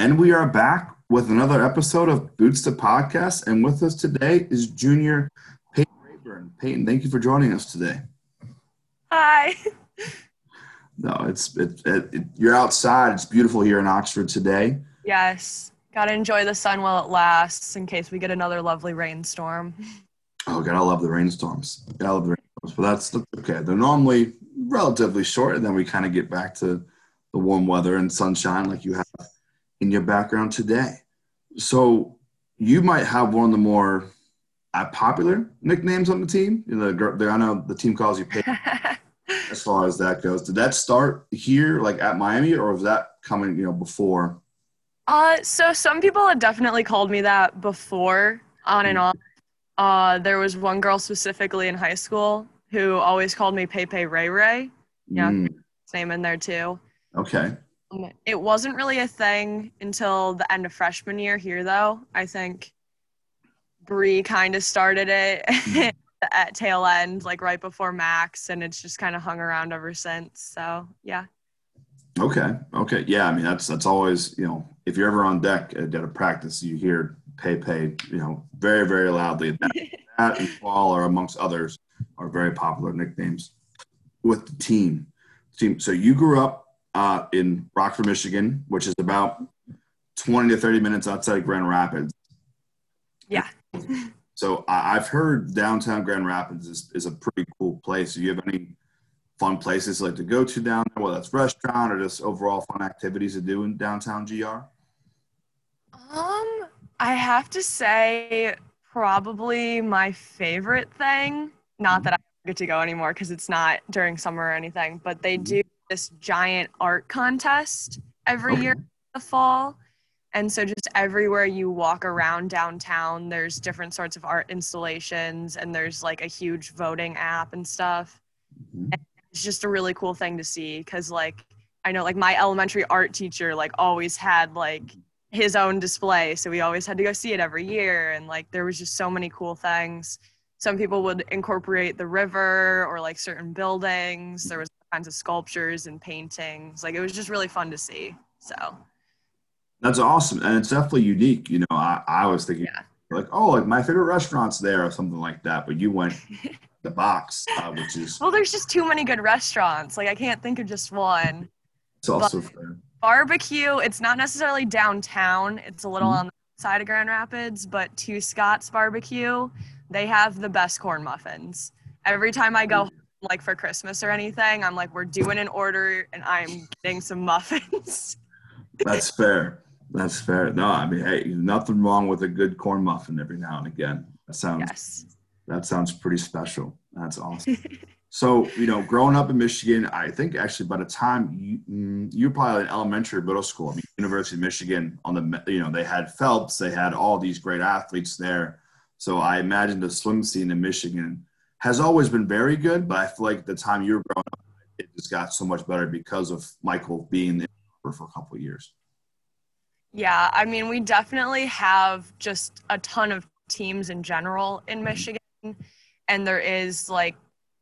And we are back with another episode of Boots to Podcast. And with us today is Junior Peyton Rayburn. Peyton, thank you for joining us today. Hi. No, it's it, it, it, you're outside. It's beautiful here in Oxford today. Yes. Got to enjoy the sun while it lasts in case we get another lovely rainstorm. Oh, God, I love the rainstorms. I love the rainstorms, but that's, that's okay. They're normally relatively short, and then we kind of get back to the warm weather and sunshine like you have in your background today. So you might have one of the more uh, popular nicknames on the team. You know, the, the, I know the team calls you Peyton. as far as that goes, did that start here, like at Miami, or was that coming, you know, before? Uh, so some people had definitely called me that before, on and off. Uh, there was one girl specifically in high school who always called me Pepe Ray Ray. Yeah, mm. name in there too. Okay. Um, it wasn't really a thing until the end of freshman year here, though. I think Bree kind of started it mm. at tail end, like right before Max, and it's just kind of hung around ever since. So, yeah. Okay. Okay. Yeah. I mean, that's that's always you know, if you're ever on deck at, at a practice, you hear Pepe, you know, very very loudly. That, that and Paul are amongst others are very popular nicknames with the team. Team. So you grew up uh, in Rockford, Michigan, which is about 20 to 30 minutes outside of Grand Rapids. Yeah. so I, have heard downtown Grand Rapids is, is a pretty cool place. Do you have any fun places like to go to down there, whether that's restaurant or just overall fun activities to do in downtown GR? Um, I have to say, probably my favorite thing. Not mm-hmm. that I get to go anymore because it's not during summer or anything, but they mm-hmm. do this giant art contest every year in the fall. And so, just everywhere you walk around downtown, there's different sorts of art installations, and there's like a huge voting app and stuff. Mm-hmm. And it's just a really cool thing to see because, like, I know, like, my elementary art teacher, like, always had like his own display. So, we always had to go see it every year. And, like, there was just so many cool things. Some people would incorporate the river or like certain buildings. There was kinds of sculptures and paintings. Like it was just really fun to see. So that's awesome, and it's definitely unique. You know, I, I was thinking yeah. like, oh, like my favorite restaurant's there or something like that, but you went the box, uh, which is well, there's just too many good restaurants. Like I can't think of just one. It's also fair. Barbecue. It's not necessarily downtown. It's a little mm-hmm. on the side of Grand Rapids, but Two Scott's Barbecue, they have the best corn muffins. Every time I go like for Christmas or anything. I'm like, we're doing an order and I'm getting some muffins. That's fair. That's fair. No, I mean, hey, nothing wrong with a good corn muffin every now and again. That sounds yes. that sounds pretty special. That's awesome. so, you know, growing up in Michigan, I think actually by the time you mm, you're probably in elementary or middle school, I mean, University of Michigan on the you know they had Phelps, they had all these great athletes there. So I imagine the swim scene in Michigan has always been very good, but I feel like the time you were growing up, it just got so much better because of Michael being there for a couple of years. Yeah, I mean, we definitely have just a ton of teams in general in Michigan, and there is like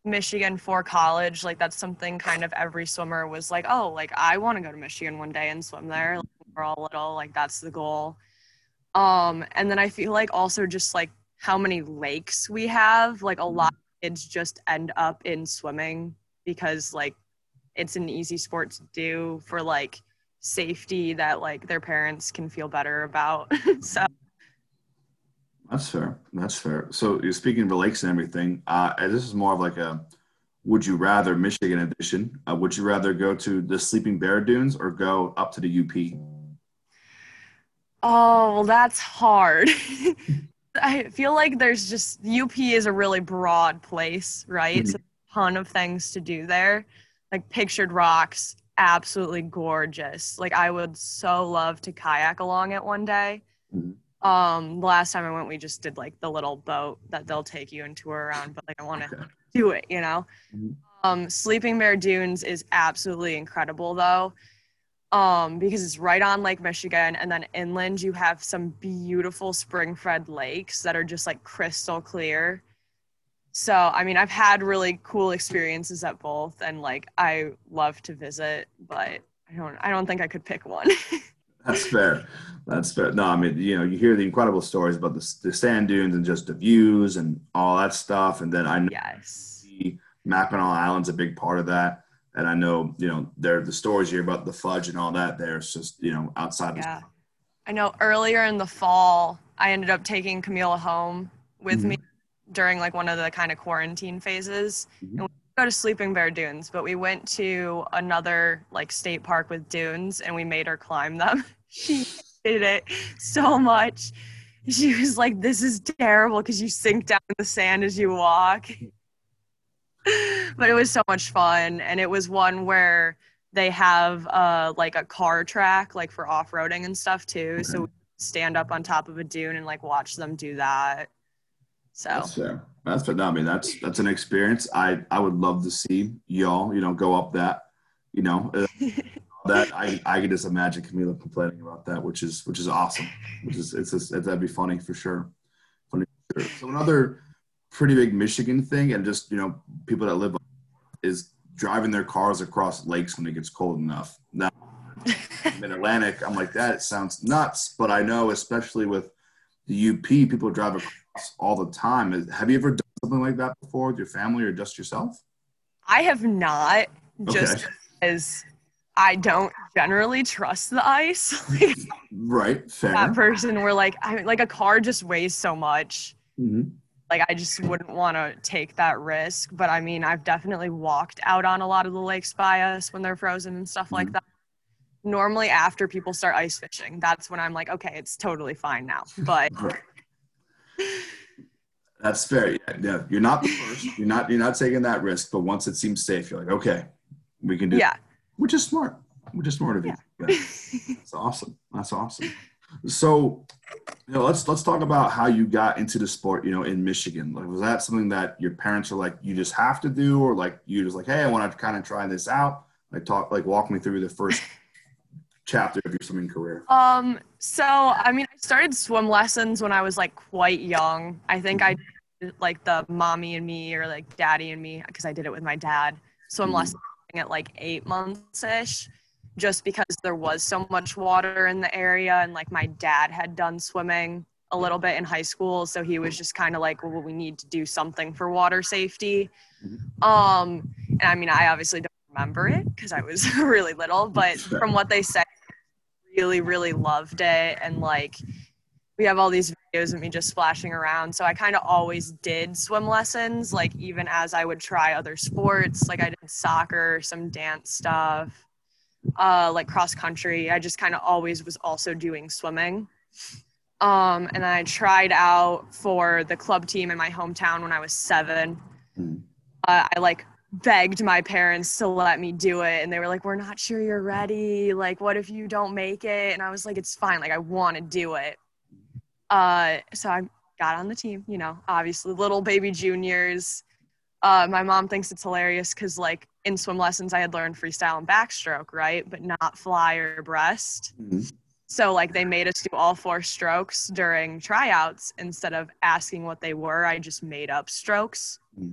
Michigan for college. Like that's something kind of every swimmer was like, oh, like I want to go to Michigan one day and swim there. Like, we're all little, like that's the goal. Um, and then I feel like also just like how many lakes we have, like a lot kids just end up in swimming because like it's an easy sport to do for like safety that like their parents can feel better about. so that's fair. That's fair. So you're speaking of lakes and everything. Uh, this is more of like a would you rather Michigan edition. Uh, would you rather go to the Sleeping Bear Dunes or go up to the UP? Oh, well, that's hard. I feel like there's just UP is a really broad place, right? Mm-hmm. So a ton of things to do there. Like pictured rocks, absolutely gorgeous. Like I would so love to kayak along it one day. Mm-hmm. Um, the last time I went, we just did like the little boat that they'll take you and tour around, but like I want to okay. do it, you know. Mm-hmm. Um, Sleeping Bear Dunes is absolutely incredible though um, because it's right on Lake Michigan. And then inland, you have some beautiful spring fed lakes that are just like crystal clear. So, I mean, I've had really cool experiences at both, and like I love to visit, but I don't, I don't think I could pick one. That's fair. That's fair. No, I mean, you know, you hear the incredible stories about the, the sand dunes and just the views and all that stuff. And then I know yes. Mackinac Island's a big part of that. And I know, you know, there the stories here about the fudge and all that There's just, you know, outside. Yeah. I know earlier in the fall, I ended up taking Camila home with mm-hmm. me during like one of the kind of quarantine phases. Mm-hmm. And we go to Sleeping Bear Dunes, but we went to another like state park with dunes and we made her climb them. she hated it so much. She was like, This is terrible because you sink down in the sand as you walk. but it was so much fun. And it was one where they have uh, like a car track, like for off roading and stuff too. Okay. So we stand up on top of a dune and like watch them do that. So that's fair. That's fair. No, I mean that's that's an experience. I I would love to see y'all, you know, go up that. You know, uh, that I I can just imagine Camila complaining about that, which is which is awesome. Which is it's just, that'd be funny for sure. Funny for sure. So another pretty big Michigan thing, and just you know people that live is driving their cars across lakes when it gets cold enough. Now, in Atlantic, I'm like that. Sounds nuts, but I know, especially with the UP, people drive across all the time. Have you ever done something like that before with your family or just yourself? I have not. Just okay. as I don't generally trust the ice. right, fair. That person, we're like, I mean, like a car just weighs so much. Mm-hmm like I just wouldn't want to take that risk. But I mean, I've definitely walked out on a lot of the lakes by us when they're frozen and stuff mm-hmm. like that. Normally, after people start ice fishing, that's when I'm like, okay, it's totally fine now. But that's fair. Yeah, yeah, you're not the first. You're not. You're not taking that risk. But once it seems safe, you're like, okay, we can do. Yeah, that. which is smart. Which is smart of you. Yeah. That's awesome. That's awesome. So, you know, let's let's talk about how you got into the sport. You know, in Michigan, like was that something that your parents are like, you just have to do, or like you just like, hey, I want to kind of try this out. Like talk, like walk me through the first chapter of your swimming career. Um. So, I mean, I started swim lessons when I was like quite young. I think I did like the mommy and me, or like daddy and me, because I did it with my dad. Swim mm-hmm. lessons at like eight months ish just because there was so much water in the area and like my dad had done swimming a little bit in high school so he was just kind of like well we need to do something for water safety. Mm-hmm. um and i mean i obviously don't remember it because i was really little but from what they said really really loved it. And like we have all these videos of me just splashing around so i kind of always did swim lessons like even as i would try other sports. Like i did soccer some dance stuff uh, like cross country. I just kind of always was also doing swimming. Um, and I tried out for the club team in my hometown when I was seven. Mm. Uh, I like begged my parents to let me do it, and they were like, "We're not sure you're ready. Like, what if you don't make it?" And I was like, "It's fine. Like, I want to do it." Uh, so I got on the team. You know, obviously, little baby juniors. Uh, my mom thinks it's hilarious because like in swim lessons I had learned freestyle and backstroke, right? But not fly or breast. Mm-hmm. So like they made us do all four strokes during tryouts instead of asking what they were. I just made up strokes. Mm-hmm.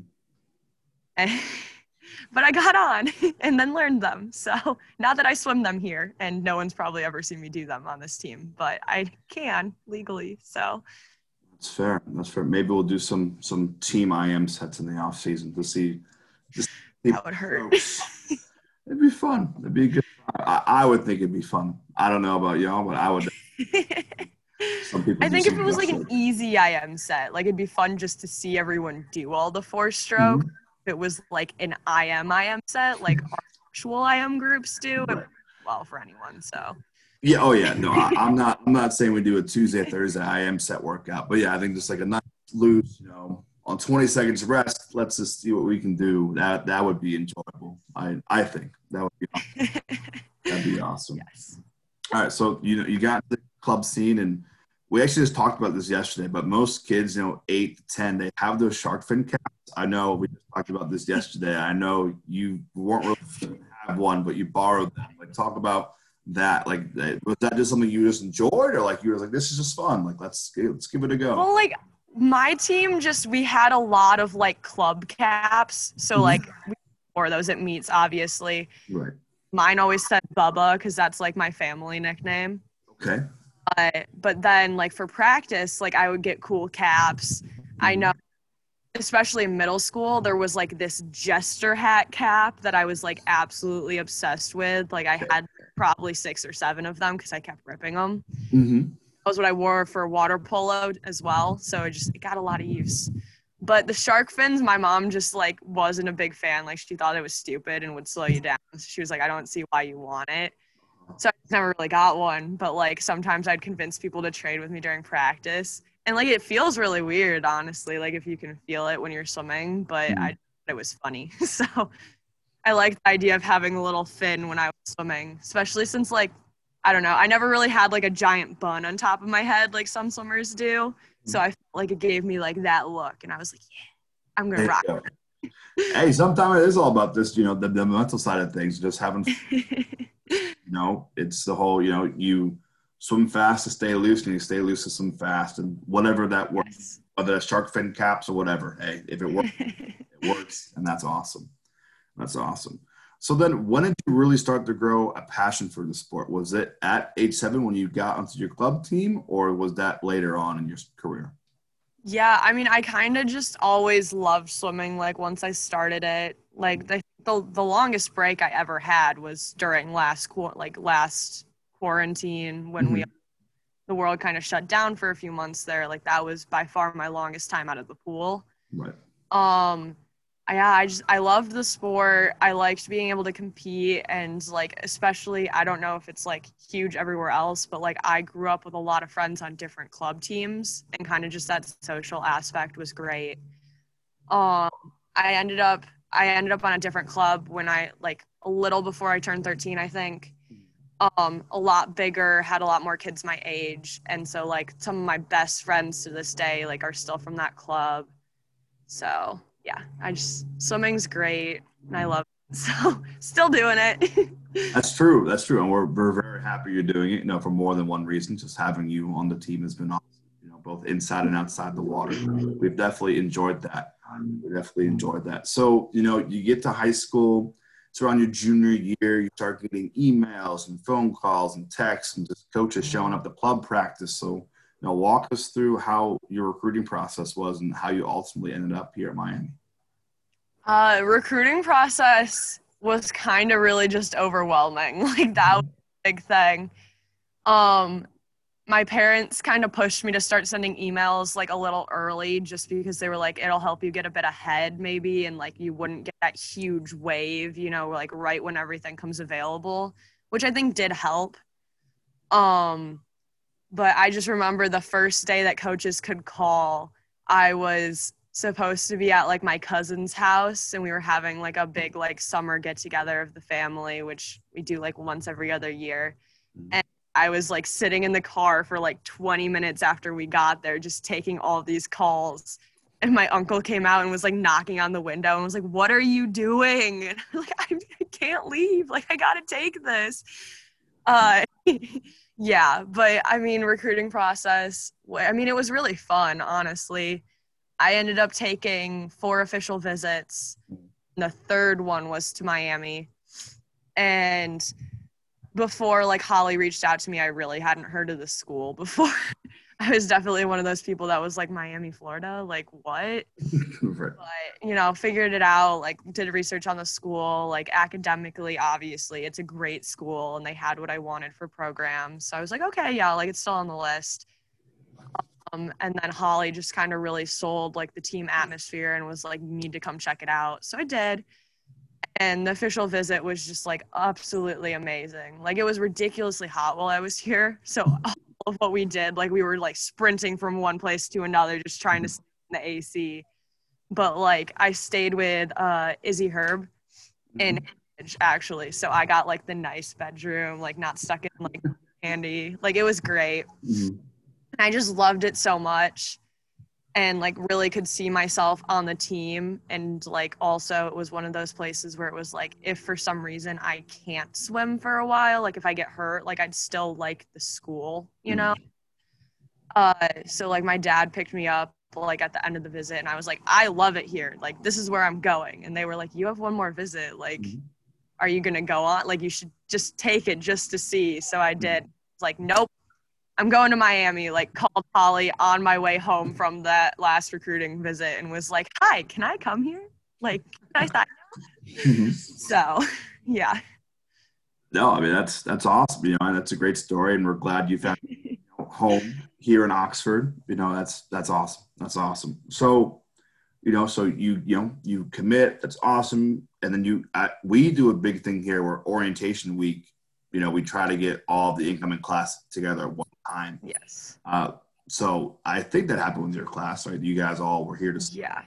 And, but I got on and then learned them. So now that I swim them here and no one's probably ever seen me do them on this team, but I can legally. So that's fair. That's fair. Maybe we'll do some some team IM sets in the off season to see that would hurt. it'd be fun. It'd be good. I, I, would think it'd be fun. I don't know about y'all, but I would. Some people. I think if it was like an easy IM set, like it'd be fun just to see everyone do all the four stroke. Mm-hmm. If it was like an IM IM set, like our actual IM groups do, it well for anyone. So. Yeah. Oh yeah. No, I, am not. I'm not saying we do a Tuesday, Thursday IM set workout, but yeah, I think just like a nice loose, you know, on 20 seconds rest, let's just see what we can do. That that would be enjoyable. I I think that would be awesome. that'd be awesome. Yes. All right, so you know you got the club scene, and we actually just talked about this yesterday. But most kids, you know, eight to ten, they have those shark fin caps. I know we just talked about this yesterday. I know you weren't really have one, but you borrowed them. Like talk about that like was that just something you just enjoyed or like you were like this is just fun like let's let's give it a go well like my team just we had a lot of like club caps so mm-hmm. like we wore those at meets obviously right mine always said bubba because that's like my family nickname Okay. Uh, but then like for practice, like I would get cool caps. I mm-hmm. know especially in middle school, there was like this jester hat cap that I was like absolutely obsessed with. Like I had probably six or seven of them because I kept ripping them. Mm-hmm. That was what I wore for water polo as well. So it just it got a lot of use. But the shark fins, my mom just like wasn't a big fan. Like she thought it was stupid and would slow you down. So she was like, I don't see why you want it. So I never really got one. But like sometimes I'd convince people to trade with me during practice and like it feels really weird honestly like if you can feel it when you're swimming but mm. i it was funny so i like the idea of having a little fin when i was swimming especially since like i don't know i never really had like a giant bun on top of my head like some swimmers do so i felt like it gave me like that look and i was like yeah i'm gonna rock it. hey sometimes it is all about this you know the, the mental side of things just having you know it's the whole you know you swim fast to stay loose and you stay loose to swim fast and whatever that works yes. whether it's shark fin caps or whatever hey if it works it works and that's awesome. That's awesome. So then when did you really start to grow a passion for the sport? Was it at age seven when you got onto your club team or was that later on in your career? Yeah i mean i kind of just always loved swimming like once i started it. Like the, the, the longest break i ever had was during last like last quarantine when mm-hmm. we the world kind of shut down for a few months there like that was by far my longest time out of the pool. Right. Um yeah i just i loved the sport. I liked being able to compete and like especially i don't know if it's like huge everywhere else but like i grew up with a lot of friends on different club teams and kind of just that social aspect was great. Um i ended up i ended up on a different club when i like a little before i turned 13 i think um a lot bigger had a lot more kids my age. And so like some of my best friends to this day like are still from that club. So yeah i just swimming's great and i love it. So still doing it. That's true that's true and we're, we're very happy you're doing it you know for more than one reason just having you on the team has been awesome you know both inside and outside the water. We've definitely enjoyed that. We definitely enjoyed that. So you know you get to high school so around your junior year, you start getting emails and phone calls and texts and just coaches showing up to club practice. So, you know, walk us through how your recruiting process was and how you ultimately ended up here at Miami. Uh, recruiting process was kind of really just overwhelming. Like that was a big thing. Um, my parents kind of pushed me to start sending emails like a little early just because they were like it'll help you get a bit ahead maybe and like you wouldn't get that huge wave you know like right when everything comes available which i think did help um but i just remember the first day that coaches could call i was supposed to be at like my cousin's house and we were having like a big like summer get together of the family which we do like once every other year mm-hmm. and I was like sitting in the car for like 20 minutes after we got there, just taking all these calls. And my uncle came out and was like knocking on the window and was like, What are you doing? And I'm like, I, can't leave. Like, I got to take this. Uh, yeah, but I mean, recruiting process, I mean, it was really fun, honestly. I ended up taking four official visits. The third one was to Miami. And before like Holly reached out to me, I really hadn't heard of the school before. I was definitely one of those people that was like Miami, Florida, like what? right. But you know, figured it out, like did research on the school, like academically, obviously, it's a great school and they had what I wanted for programs. So I was like, okay, yeah, like it's still on the list. Um, and then Holly just kind of really sold like the team atmosphere and was like, you need to come check it out. So I did and the official visit was just like absolutely amazing. Like it was ridiculously hot while I was here. So all of what we did, like we were like sprinting from one place to another, just trying to stay in the AC. But like I stayed with uh, Izzy Herb in mm-hmm. actually, so I got like the nice bedroom, like not stuck in like handy. Like it was great. Mm-hmm. I just loved it so much and like really could see myself on the team. And like also it was one of those places where it was like if for some reason i can't swim for a while like if i get hurt like i'd still like the school you know? Uh so like my dad picked me up like at the end of the visit and i was like i love it here. Like this is where i'm going. And they were like you have one more visit. Like mm-hmm. are you gonna go on? Like you should just take it just to see. So i did. Mm-hmm. like nope I'm going to Miami, like called Holly on my way home from that last recruiting visit and was like, Hi, can I come here? Like, can I sign mm-hmm. So yeah. No, I mean that's that's awesome. You know, and that's a great story and we're glad you found you know, home here in Oxford. You know, that's that's awesome. That's awesome. So, you know, so you you know, you commit, that's awesome. And then you uh, we do a big thing here where orientation week you know, we try to get all the incoming class together time. Yes. Uh, so I think that happened with your class, right? You guys all were here to. Yeah.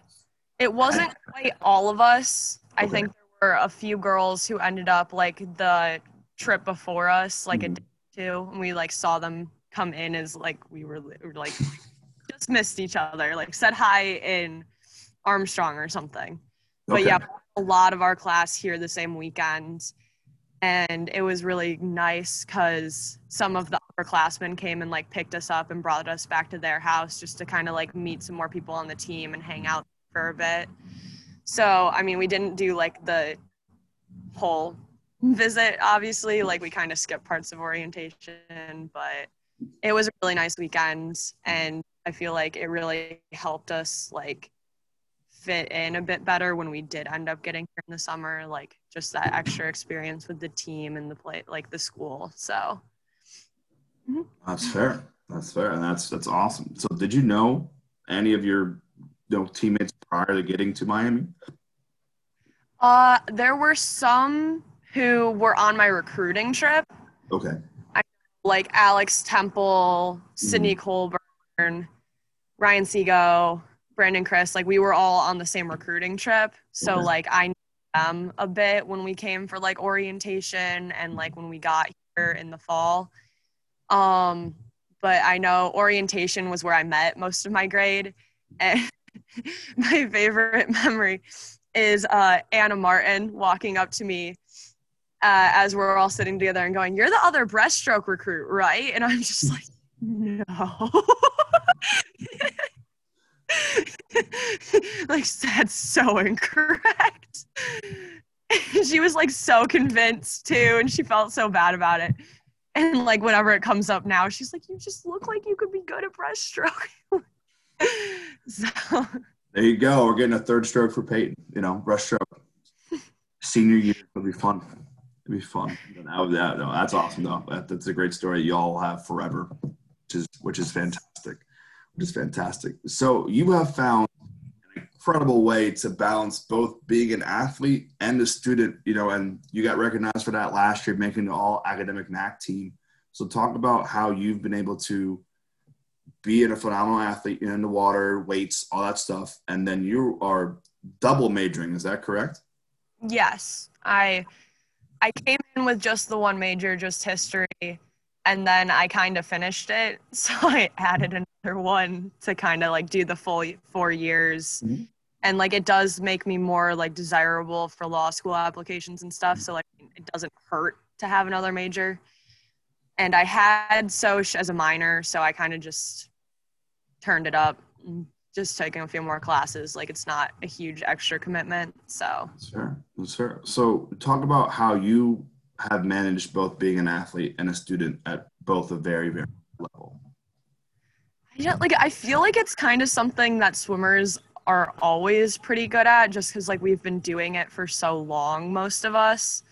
It wasn't quite all of us. I think there were a few girls who ended up like the trip before us, like mm-hmm. a day or two, and we like saw them come in as like we were, we were like just missed each other, like said hi in Armstrong or something. Okay. But yeah, a lot of our class here the same weekend and it was really nice because some of the upperclassmen came and like picked us up and brought us back to their house just to kind of like meet some more people on the team and hang out for a bit. So i mean we didn't do like the whole visit obviously. Like we kind of skipped parts of orientation but it was a really nice weekend and i feel like it really helped us like fit in a bit better when we did end up getting here in the summer like just that extra experience with the team and the play like the school. So mm-hmm. that's fair that's fair and that's that's awesome so did you know any of your you know, teammates prior to getting to miami uh there were some who were on my recruiting trip okay I, like alex temple sydney mm-hmm. colburn ryan Seago, Brandon Chris, like we were all on the same recruiting trip. So okay. like I knew them a bit when we came for like orientation and like when we got here in the fall. Um, but I know orientation was where I met most of my grade. And my favorite memory is uh, Anna Martin walking up to me uh, as we're all sitting together and going, You're the other breaststroke recruit, right? And I'm just like, No. like that's so incorrect. she was like so convinced too, and she felt so bad about it. And like whenever it comes up now, she's like, "You just look like you could be good at breaststroke." so there you go. We're getting a third stroke for Peyton. You know, breaststroke. Senior year will be fun. It'll be fun. That, no, that's awesome though. That, that's a great story. You all have forever, which is which is fantastic which is fantastic. So you have found incredible way to balance both being an athlete and a student, you know, and you got recognized for that last year, making the all academic MAC team. So talk about how you've been able to be a phenomenal athlete in the water, weights, all that stuff, and then you are double majoring. Is that correct? Yes, I I came in with just the one major, just history, and then I kind of finished it. So I added another one to kind of like do the full four years. Mm-hmm. And like it does make me more like desirable for law school applications and stuff. So like it doesn't hurt to have another major. And I had Soch as a minor, so I kind of just turned it up, just taking a few more classes. Like it's not a huge extra commitment. So sure, sure. So talk about how you have managed both being an athlete and a student at both a very very level. Yeah like i feel like it's kind of something that swimmers are always pretty good at just because like we've been doing it for so long most of us.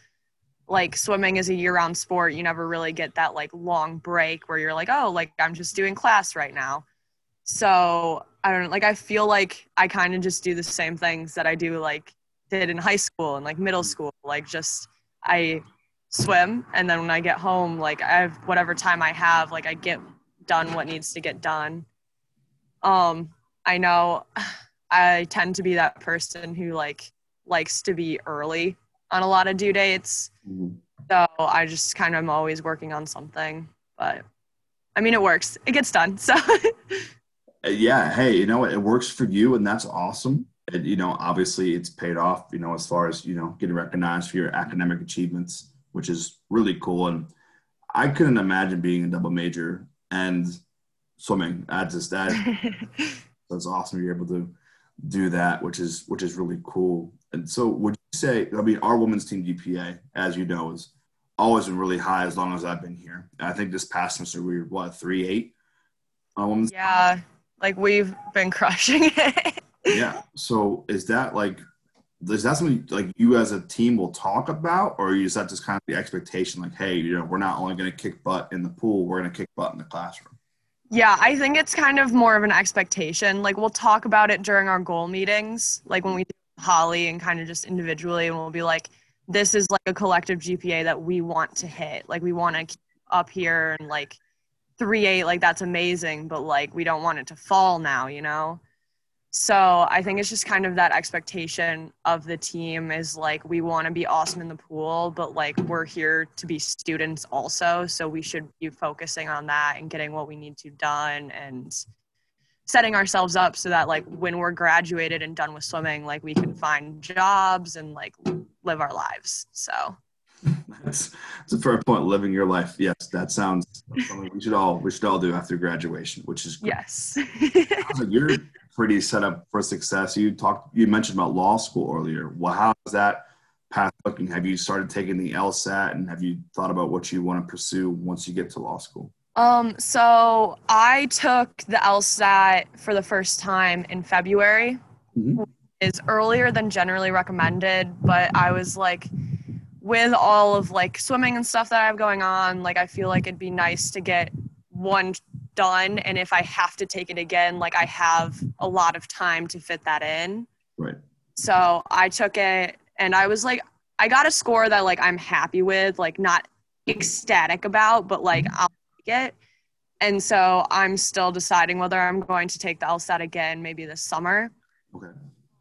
Like swimming is a year-round sport. You never really get that like long break where you're like oh like i'm just doing class right now. So i don't like i feel like i kind of just do the same things that i do like did in high school and like middle school like just i swim and then when i get home like i have whatever time i have like i get done what needs to get done. Um i know i tend to be that person who like likes to be early on a lot of due dates. Mm-hmm. so i just kind of am always working on something but i mean it works. It gets done so. Uh, yeah hey you know it works for you and that's awesome. And you know obviously it's paid off you know as far as you know getting recognized for your academic achievements which is really cool. And I couldn't imagine being a double major and swimming. I just that that's awesome. You're able to do that, which is which is really cool. And so, would you say? I mean, our women's team GPA, as you know, is always been really high as long as I've been here. I think this past semester we were what three eight. Yeah, like we've been crushing it. yeah. So is that like is that something like you as a team will talk about, or is that just kind of the expectation? Like, hey, you know, we're not only going to kick butt in the pool, we're going to kick butt in the classroom. Yeah, I think it's kind of more of an expectation. Like we'll talk about it during our goal meetings, like when we do Holly and kind of just individually, and we'll be like, this is like a collective GPA that we want to hit. Like we want to keep up here and like three eight, like that's amazing, but like we don't want it to fall now, you know? So I think it's just kind of that expectation of the team is like we want to be awesome in the pool, but like we're here to be students also. So we should be focusing on that and getting what we need to done and setting ourselves up so that like when we're graduated and done with swimming, like we can find jobs and like live our lives. So that's, that's a fair point. Living your life. Yes, that sounds something we should all we should all do after graduation, which is great. yes. you're pretty set up for success. You talked, you mentioned about law school earlier. Well, how is that path looking? Have you started taking the LSAT, and have you thought about what you want to pursue once you get to law school? Um, so I took the LSAT for the first time in February. Mm-hmm. Is earlier than generally recommended, but I was like, with all of like swimming and stuff that I have going on, like I feel like it'd be nice to get one done and if i have to take it again like i have a lot of time to fit that in. Right. So i took it and i was like i got a score that like i'm happy with like not ecstatic about but like mm-hmm. i'll take it. And so i'm still deciding whether i'm going to take the lsat again maybe this summer. Okay.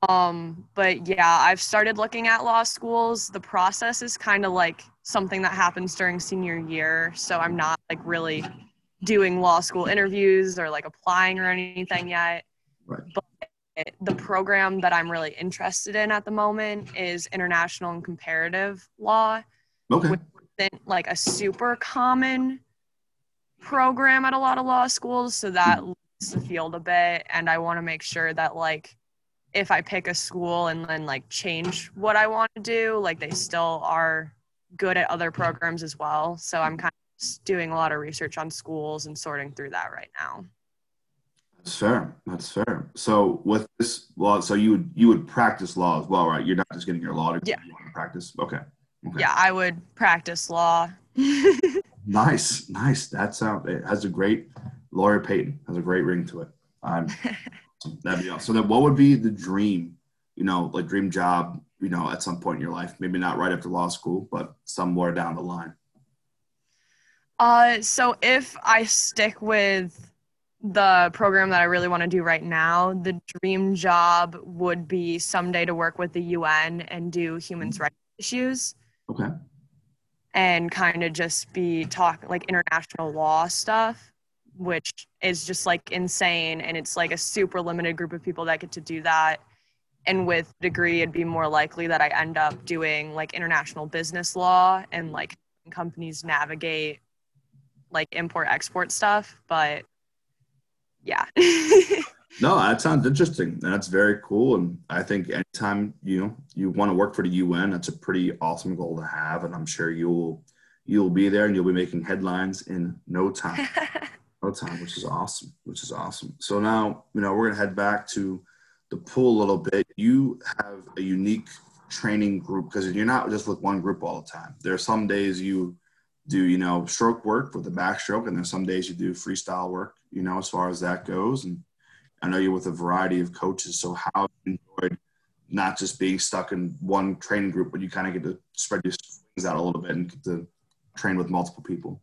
Um but yeah i've started looking at law schools. The process is kind of like something that happens during senior year so i'm not like really doing law school interviews or like applying or anything yet. Right. But the program that I'm really interested in at the moment is international and comparative law. Okay. Which isn't like a super common program at a lot of law schools, so that mm the field a bit. And I want to make sure that like if I pick a school and then like change what I want to do, like they still are good at other programs as well. So I'm kind doing a lot of research on schools and sorting through that right now. That's fair. That's fair. So with this law, so you would you would practice law as well, right? You're not just getting your law degree. Yeah. You want to practice. Okay. okay. Yeah, I would practice law. nice, nice. That sounds. It has a great lawyer. Peyton has a great ring to it. Um, that'd be awesome. So then, what would be the dream? You know, like dream job. You know, at some point in your life, maybe not right after law school, but somewhere down the line. Uh, so if I stick with the program that I really want to do right now, the dream job would be someday to work with the UN and do human rights issues. Okay. And kind of just be talk like international law stuff, which is just like insane. And it's like a super limited group of people that get to do that. And with degree, it'd be more likely that I end up doing like international business law and like companies navigate like import export stuff, but yeah. no, that sounds interesting. That's very cool. And I think anytime you know you want to work for the UN, that's a pretty awesome goal to have. And I'm sure you'll you'll be there and you'll be making headlines in no time. no time, which is awesome. Which is awesome. So now, you know, we're gonna head back to the pool a little bit. You have a unique training group because you're not just with one group all the time. There are some days you do you know stroke work with the backstroke, and then some days you do freestyle work. You know, as far as that goes, and I know you're with a variety of coaches. So how you enjoyed not just being stuck in one training group, but you kind of get to spread your wings out a little bit and get to train with multiple people.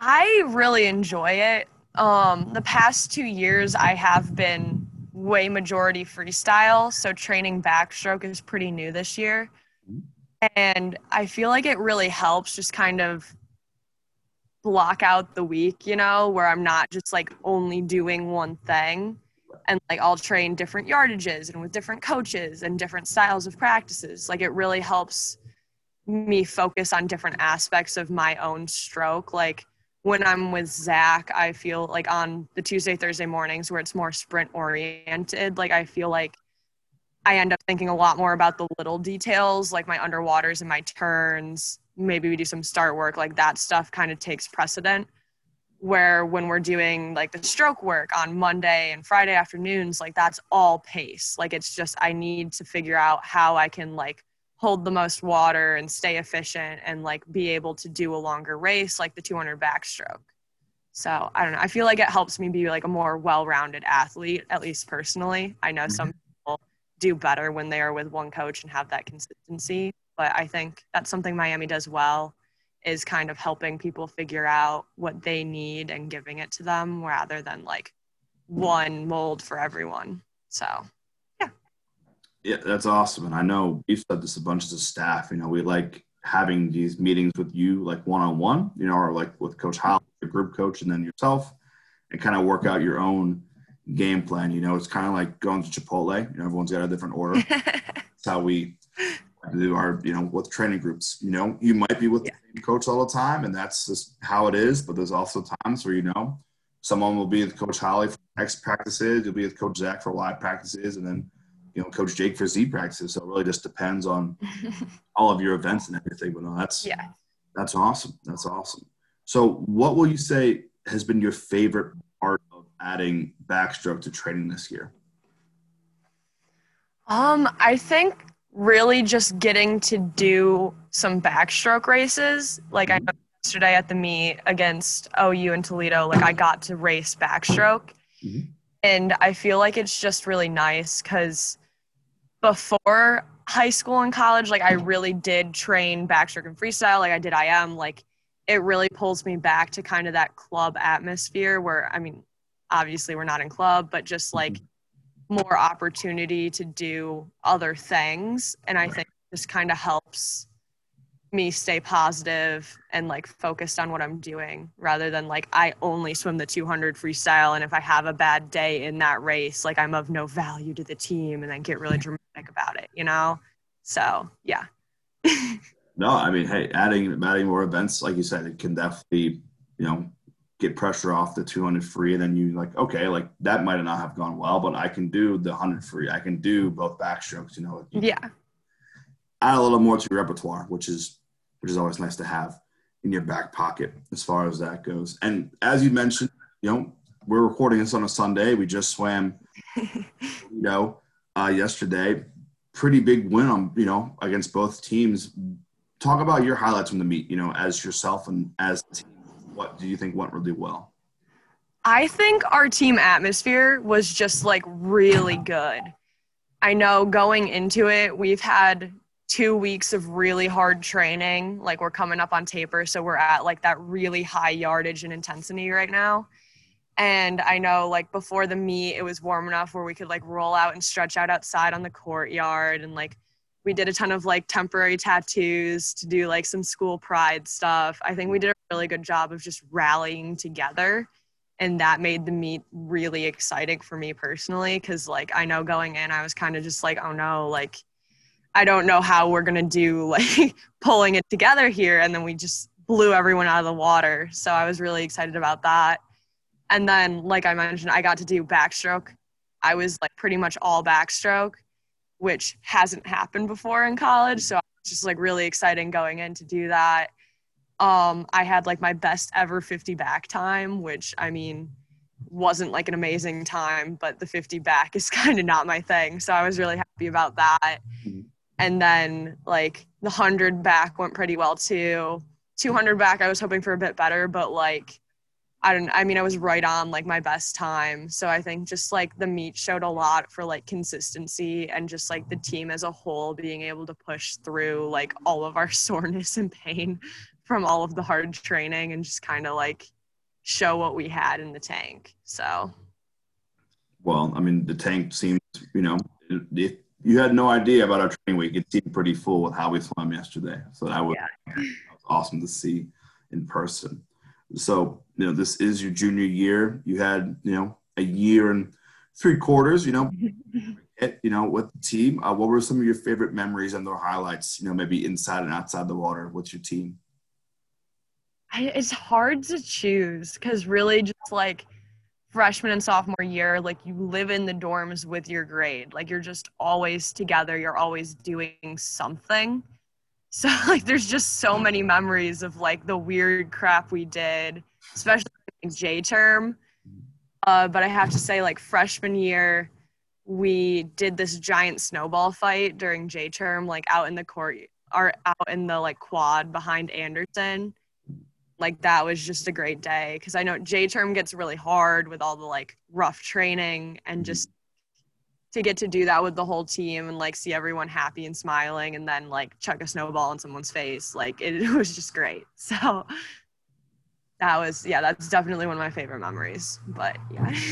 I really enjoy it. Um, the past two years, I have been way majority freestyle, so training backstroke is pretty new this year. And I feel like it really helps just kind of block out the week, you know, where I'm not just like only doing one thing. And like I'll train different yardages and with different coaches and different styles of practices. Like it really helps me focus on different aspects of my own stroke. Like when I'm with Zach, I feel like on the Tuesday, Thursday mornings where it's more sprint oriented, like I feel like I end up thinking a lot more about the little details, like my underwaters and my turns. Maybe we do some start work, like that stuff kind of takes precedent. Where when we're doing like the stroke work on Monday and Friday afternoons, like that's all pace. Like it's just, I need to figure out how I can like hold the most water and stay efficient and like be able to do a longer race, like the 200 backstroke. So I don't know. I feel like it helps me be like a more well-rounded athlete, at least personally. I know mm-hmm. some do better when they are with one coach and have that consistency, but I think that's something Miami does well is kind of helping people figure out what they need and giving it to them rather than like one mold for everyone. So, yeah. Yeah, that's awesome. And I know we've said this a bunch as a staff. You know, we like having these meetings with you, like one on one, you know, or like with Coach Howell the group coach and then yourself and kind of work out your own game plan. You know, it's kind of like going to Chipotle. You know, everyone's got a different order. That's how we do our, you know, with training groups. You know, you might be with yeah. the same coach all the time, and that's just how it is. But there's also times where you know someone will be with Coach Holly for X practices, you'll be with Coach Zach for Y practices, and then you know Coach Jake for Z practices. So it really just depends on all of your events and everything. But no, that's yeah, that's awesome. That's awesome. So, what will you say has been your favorite part adding backstroke to training this year? Um, I think really just getting to do some backstroke races. Like I know yesterday at the meet against OU and Toledo, like I got to race backstroke. Mm-hmm. And I feel like it's just really nice because before high school and college, like I really did train backstroke and freestyle. Like I did IM, like it really pulls me back to kind of that club atmosphere where I mean, obviously we're not in club, but just mm-hmm. like more opportunity to do other things. And I think this kind of helps me stay positive and like focused on what I'm doing rather than like I only swim the 200 freestyle and if I have a bad day in that race like I'm of no value to the team and then get really dramatic about it, you know? So, yeah. No, I mean, hey, adding adding more events, like you said, it can definitely, you know, get pressure off the 200 free, and then you like, okay, like that might not have gone well, but I can do the 100 free. I can do both backstrokes. You know, yeah. Add a little more to your repertoire, which is which is always nice to have in your back pocket as far as that goes. And as you mentioned, you know, we're recording this on a Sunday. We just swam, you know, uh, yesterday. Pretty big win on you know against both teams talk about your highlights from the meet, you know, as yourself and as team. What do you think went really well? I think our team atmosphere was just like really good. I know going into it, we've had two weeks of really hard training. Like we're coming up on taper, so we're at like that really high yardage and intensity right now. And I know like before the meet, it was warm enough where we could like roll out and stretch out outside on the courtyard and like we did a ton of like temporary tattoos to do like some school pride stuff. I think we did a really good job of just rallying together. And that made the meet really exciting for me personally. Cause like I know going in, I was kind of just like, oh no, like I don't know how we're going to do like pulling it together here. And then we just blew everyone out of the water. So I was really excited about that. And then, like I mentioned, I got to do backstroke. I was like pretty much all backstroke which hasn't happened before in college. So it's just like really exciting going in to do that. Um, I had like my best ever 50 back time, which I mean wasn't like an amazing time, but the 50 back is kind of not my thing. So I was really happy about that. Mm-hmm. And then like the 100 back went pretty well too. 200 back, I was hoping for a bit better, but like I don't I mean I was right on like my best time. So I think just like the meet showed a lot for like consistency and just like the team as a whole being able to push through like all of our soreness and pain from all of the hard training and just kind of like show what we had in the tank. So well, I mean the tank seems, you know, if you had no idea about our training week, it seemed pretty full with how we swam yesterday. So that was, yeah. that was awesome to see in person. So, you know, this is your junior year. You had, you know, a year and three quarters, you know, you know, with the team. Uh, what were some of your favorite memories and their highlights, you know, maybe inside and outside the water with your team? I, it's hard to choose because really just like freshman and sophomore year, like you live in the dorms with your grade. Like you're just always together, you're always doing something. So like there's just so many memories of like the weird crap we did, especially J term. Uh, but I have to say, like freshman year, we did this giant snowball fight during J term, like out in the court or out in the like quad behind Anderson like that was just a great day because I know J term gets really hard with all the like rough training and mm-hmm. just to get to do that with the whole team and like see everyone happy and smiling and then like chuck a snowball in someone's face like it, was just great. So that was yeah that's definitely one of my favorite memories but yeah.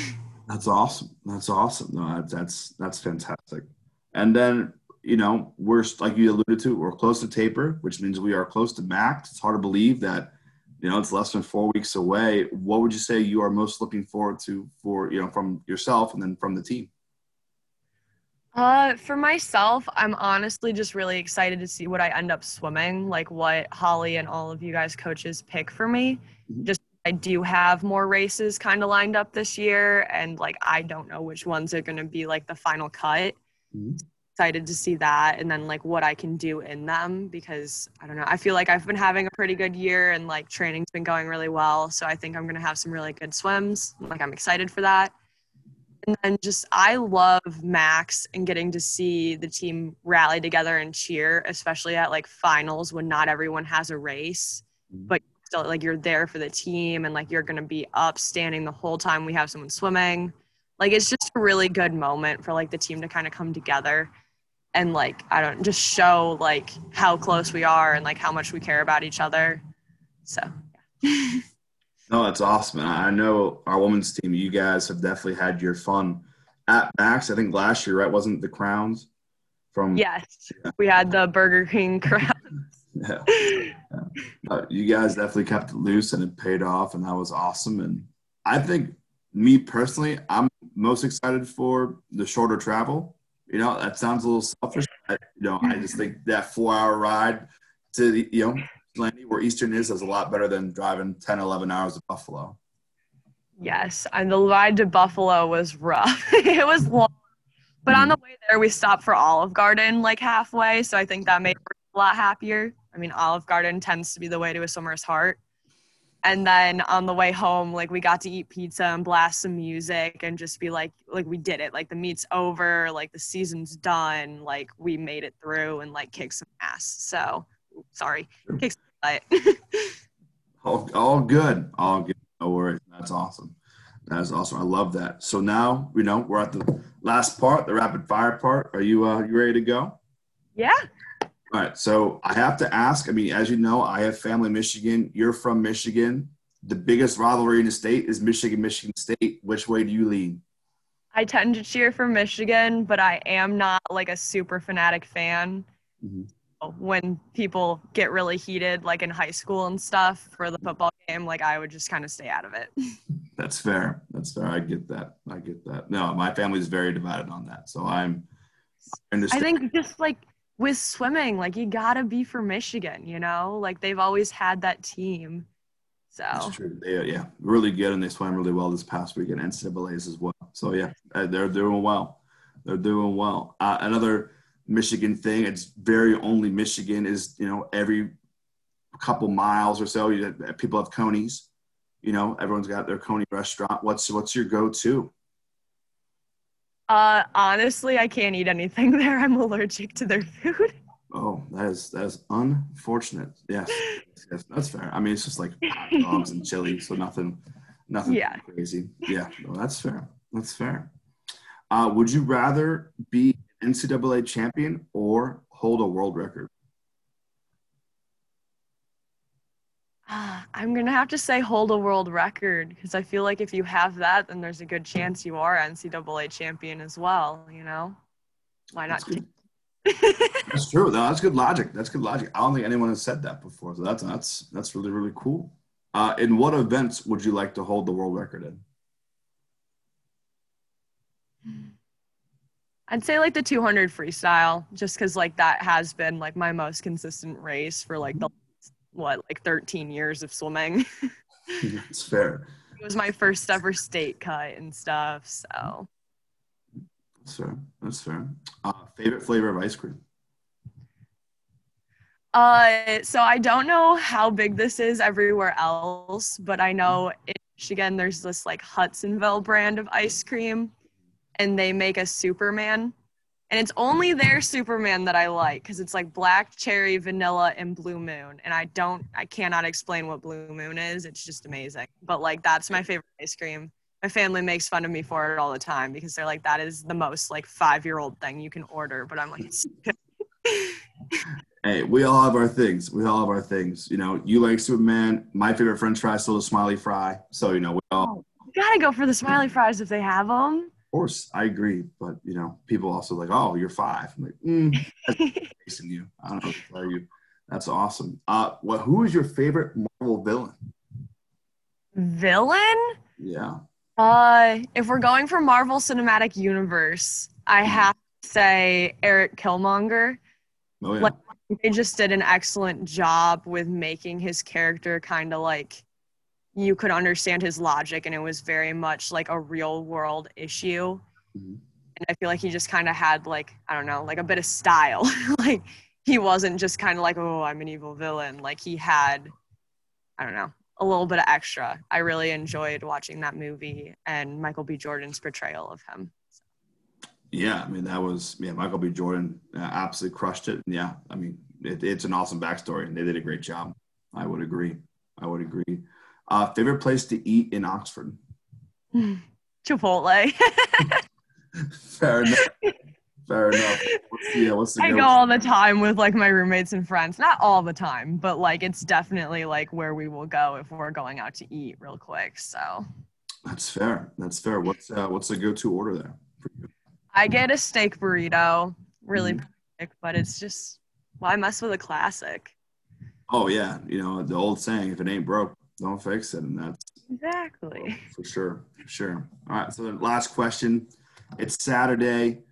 That's awesome. That's awesome. No that's that's fantastic. And then you know we're like you alluded to we're close to taper which means we are close to MACs. It's hard to believe that you know it's less than four weeks away. What would you say you are most looking forward to for you know from yourself and then from the team uh, for myself, I'm honestly just really excited to see what I end up swimming, like what Holly and all of you guys coaches pick for me. Mm-hmm. Just I do have more races kind of lined up this year, and like I don't know which ones are going to be like the final cut. Mm-hmm excited to see that and then like what I can do in them because I don't know. I feel like I've been having a pretty good year and like training's been going really well. So I think I'm going to have some really good swims. Like I'm excited for that. And then just I love MACs and getting to see the team rally together and cheer, especially at like finals when not everyone has a race, mm-hmm. but still like you're there for the team and like you're going to be up standing the whole time we have someone swimming. Like it's just a really good moment for like the team to kind of come together and like I don't just show like how close we are and like how much we care about each other. So yeah. no, that's awesome. And I know our women's team, you guys have definitely had your fun at MACs. I think last year, right? Wasn't the crowns from Yes. We had the Burger King crowns. yeah. yeah. You guys definitely kept it loose and it paid off and that was awesome. And I think me personally, I'm most excited for the shorter travel you know, that sounds a little selfish. But, you know, I just think that four hour ride to, the, you know, Landy, where Eastern is, is a lot better than driving 10, 11 hours to Buffalo. Yes. And the ride to Buffalo was rough. it was long. But on the way there, we stopped for Olive Garden like halfway. So I think that made a lot happier. I mean, Olive Garden tends to be the way to a swimmer's heart and then on the way home like we got to eat pizza and blast some music and just be like like we did it like the meet's over like the season's done like we made it through and like kick some ass so sorry butt all, all good all good no worries that's awesome that's awesome i love that so now we know we're at the last part the rapid fire part are you uh you ready to go yeah all right. So I have to ask. I mean, as you know, I have family in Michigan. You're from Michigan. The biggest rivalry in the state is Michigan, Michigan State. Which way do you lean? I tend to cheer for Michigan, but I am not like a super fanatic fan. Mm-hmm. When people get really heated, like in high school and stuff for the football game, like I would just kind of stay out of it. That's fair. That's fair. I get that. I get that. No, my family is very divided on that. So I'm. I, I think just like with swimming, like you gotta be for Michigan, you know? Like they've always had that team. So That's true. They, yeah, really good, and they swam really well this past week in NCAA's as well. So yeah, uh, they're doing well. They're doing well. Uh, another Michigan thing, it's very only Michigan is you know every couple miles or so, you, people have conies. You know, everyone's got their coney restaurant. What's what's your go-to? Uh, honestly, I can't eat anything there. I'm allergic to their food. Oh, that is that is unfortunate. Yes, yes, that's fair. I mean, it's just like hot dogs and chili, so nothing, nothing yeah. crazy. Yeah, no, that's fair. That's fair. Uh, would you rather be NCAA champion or hold a world record? I'm going to have to say hold a world record because I feel like if you have that, then there's a good chance you are NCAA champion as well, you know? Why not? That's, that's true. No, that's good logic. That's good logic. I don't think anyone has said that before. So that's that's that's really, really cool. Uh, in what events would you like to hold the world record in? I'd say like the 200 freestyle, just because like that has been like my most consistent race for like the what like 13 years of swimming it's fair it was my first ever state cut and stuff. So that's fair. That's fair. Uh, favorite flavor of ice cream? Uh, so I don't know how big this is everywhere else, but I know in Michigan there's this like Hudsonville brand of ice cream, and they make a Superman, and it's only their Superman that I like because it's like black cherry, vanilla, and blue moon, and I don't, I cannot explain what blue moon is. It's just amazing, but like that's my favorite ice cream. My family makes fun of me for it all the time because they're like, that is the most like five year old thing you can order, but I'm like. hey, we all have our things. We all have our things. You know, you like Superman. My favorite French fry is still the smiley fry. So you know, we all. Oh, you gotta go for the smiley fries if they have them. Of course, I agree, but you know, people also like, oh, you're five. I'm like, mm, that's you. I don't know tell you. That's awesome. Uh, what? Who is your favorite Marvel villain? Villain? Yeah. Uh, if we're going for Marvel Cinematic Universe, I have to say Eric Killmonger. Oh yeah. Like, they just did an excellent job with making his character kind of like you could understand his logic and it was very much like a real world issue mm-hmm. and i feel like he just kind of had like i don't know like a bit of style like he wasn't just kind of like oh i'm an evil villain like he had i don't know a little bit of extra i really enjoyed watching that movie and michael b jordan's portrayal of him yeah, I mean that was yeah. Michael B. Jordan uh, absolutely crushed it. Yeah, I mean it, it's an awesome backstory, and they did a great job. I would agree. I would agree. Uh, favorite place to eat in Oxford? Chipotle. Fair enough. Fair enough. What's the, what's the I go all the time with like my roommates and friends. Not all the time, but like it's definitely like where we will go if we're going out to eat real quick. So that's fair. That's fair. What's uh, what's the go-to order there? I get a steak burrito, really mm-hmm. basic, but it's just why mess with a classic? Oh yeah, you know the old saying: if it ain't broke, don't fix it, and that's exactly for sure, for sure. All right, so the last question: It's Saturday,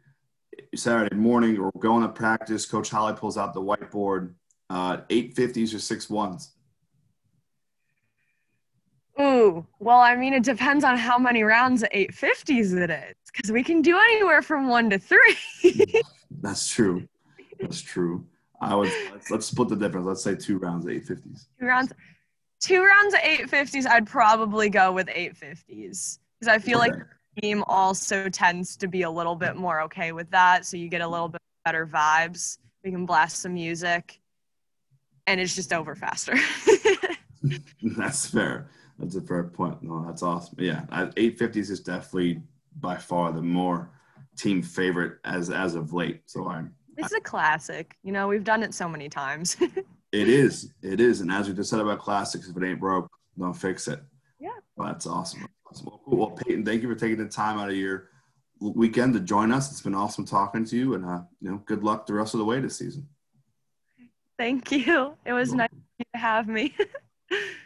Saturday morning. We're going to practice. Coach Holly pulls out the whiteboard. Uh, eight fifties or six ones. Ooh, well, I mean, it depends on how many rounds of 850s it is, because we can do anywhere from one to three. That's true. That's true. I would let's, let's, split the difference. Let's say two rounds of 850s. Two rounds, two rounds of 850s. I'd probably go with 850s because I feel okay. like the team also tends to be a little bit more okay with that. So you get a little bit better vibes. We can blast some music, and it's just over faster. That's fair. That's a fair point. No, that's awesome. Yeah, 850s is definitely by far the more team favorite as as of late. So I'm. It's a classic. You know, we've done it so many times. it is. It is. And as we just said about classics, if it ain't broke, don't fix it. Yeah. Well, that's awesome. Well, cool. well, Peyton, thank you for taking the time out of your weekend to join us. It's been awesome talking to you, and uh, you know, good luck the rest of the way this season. Thank you. It was nice to have me.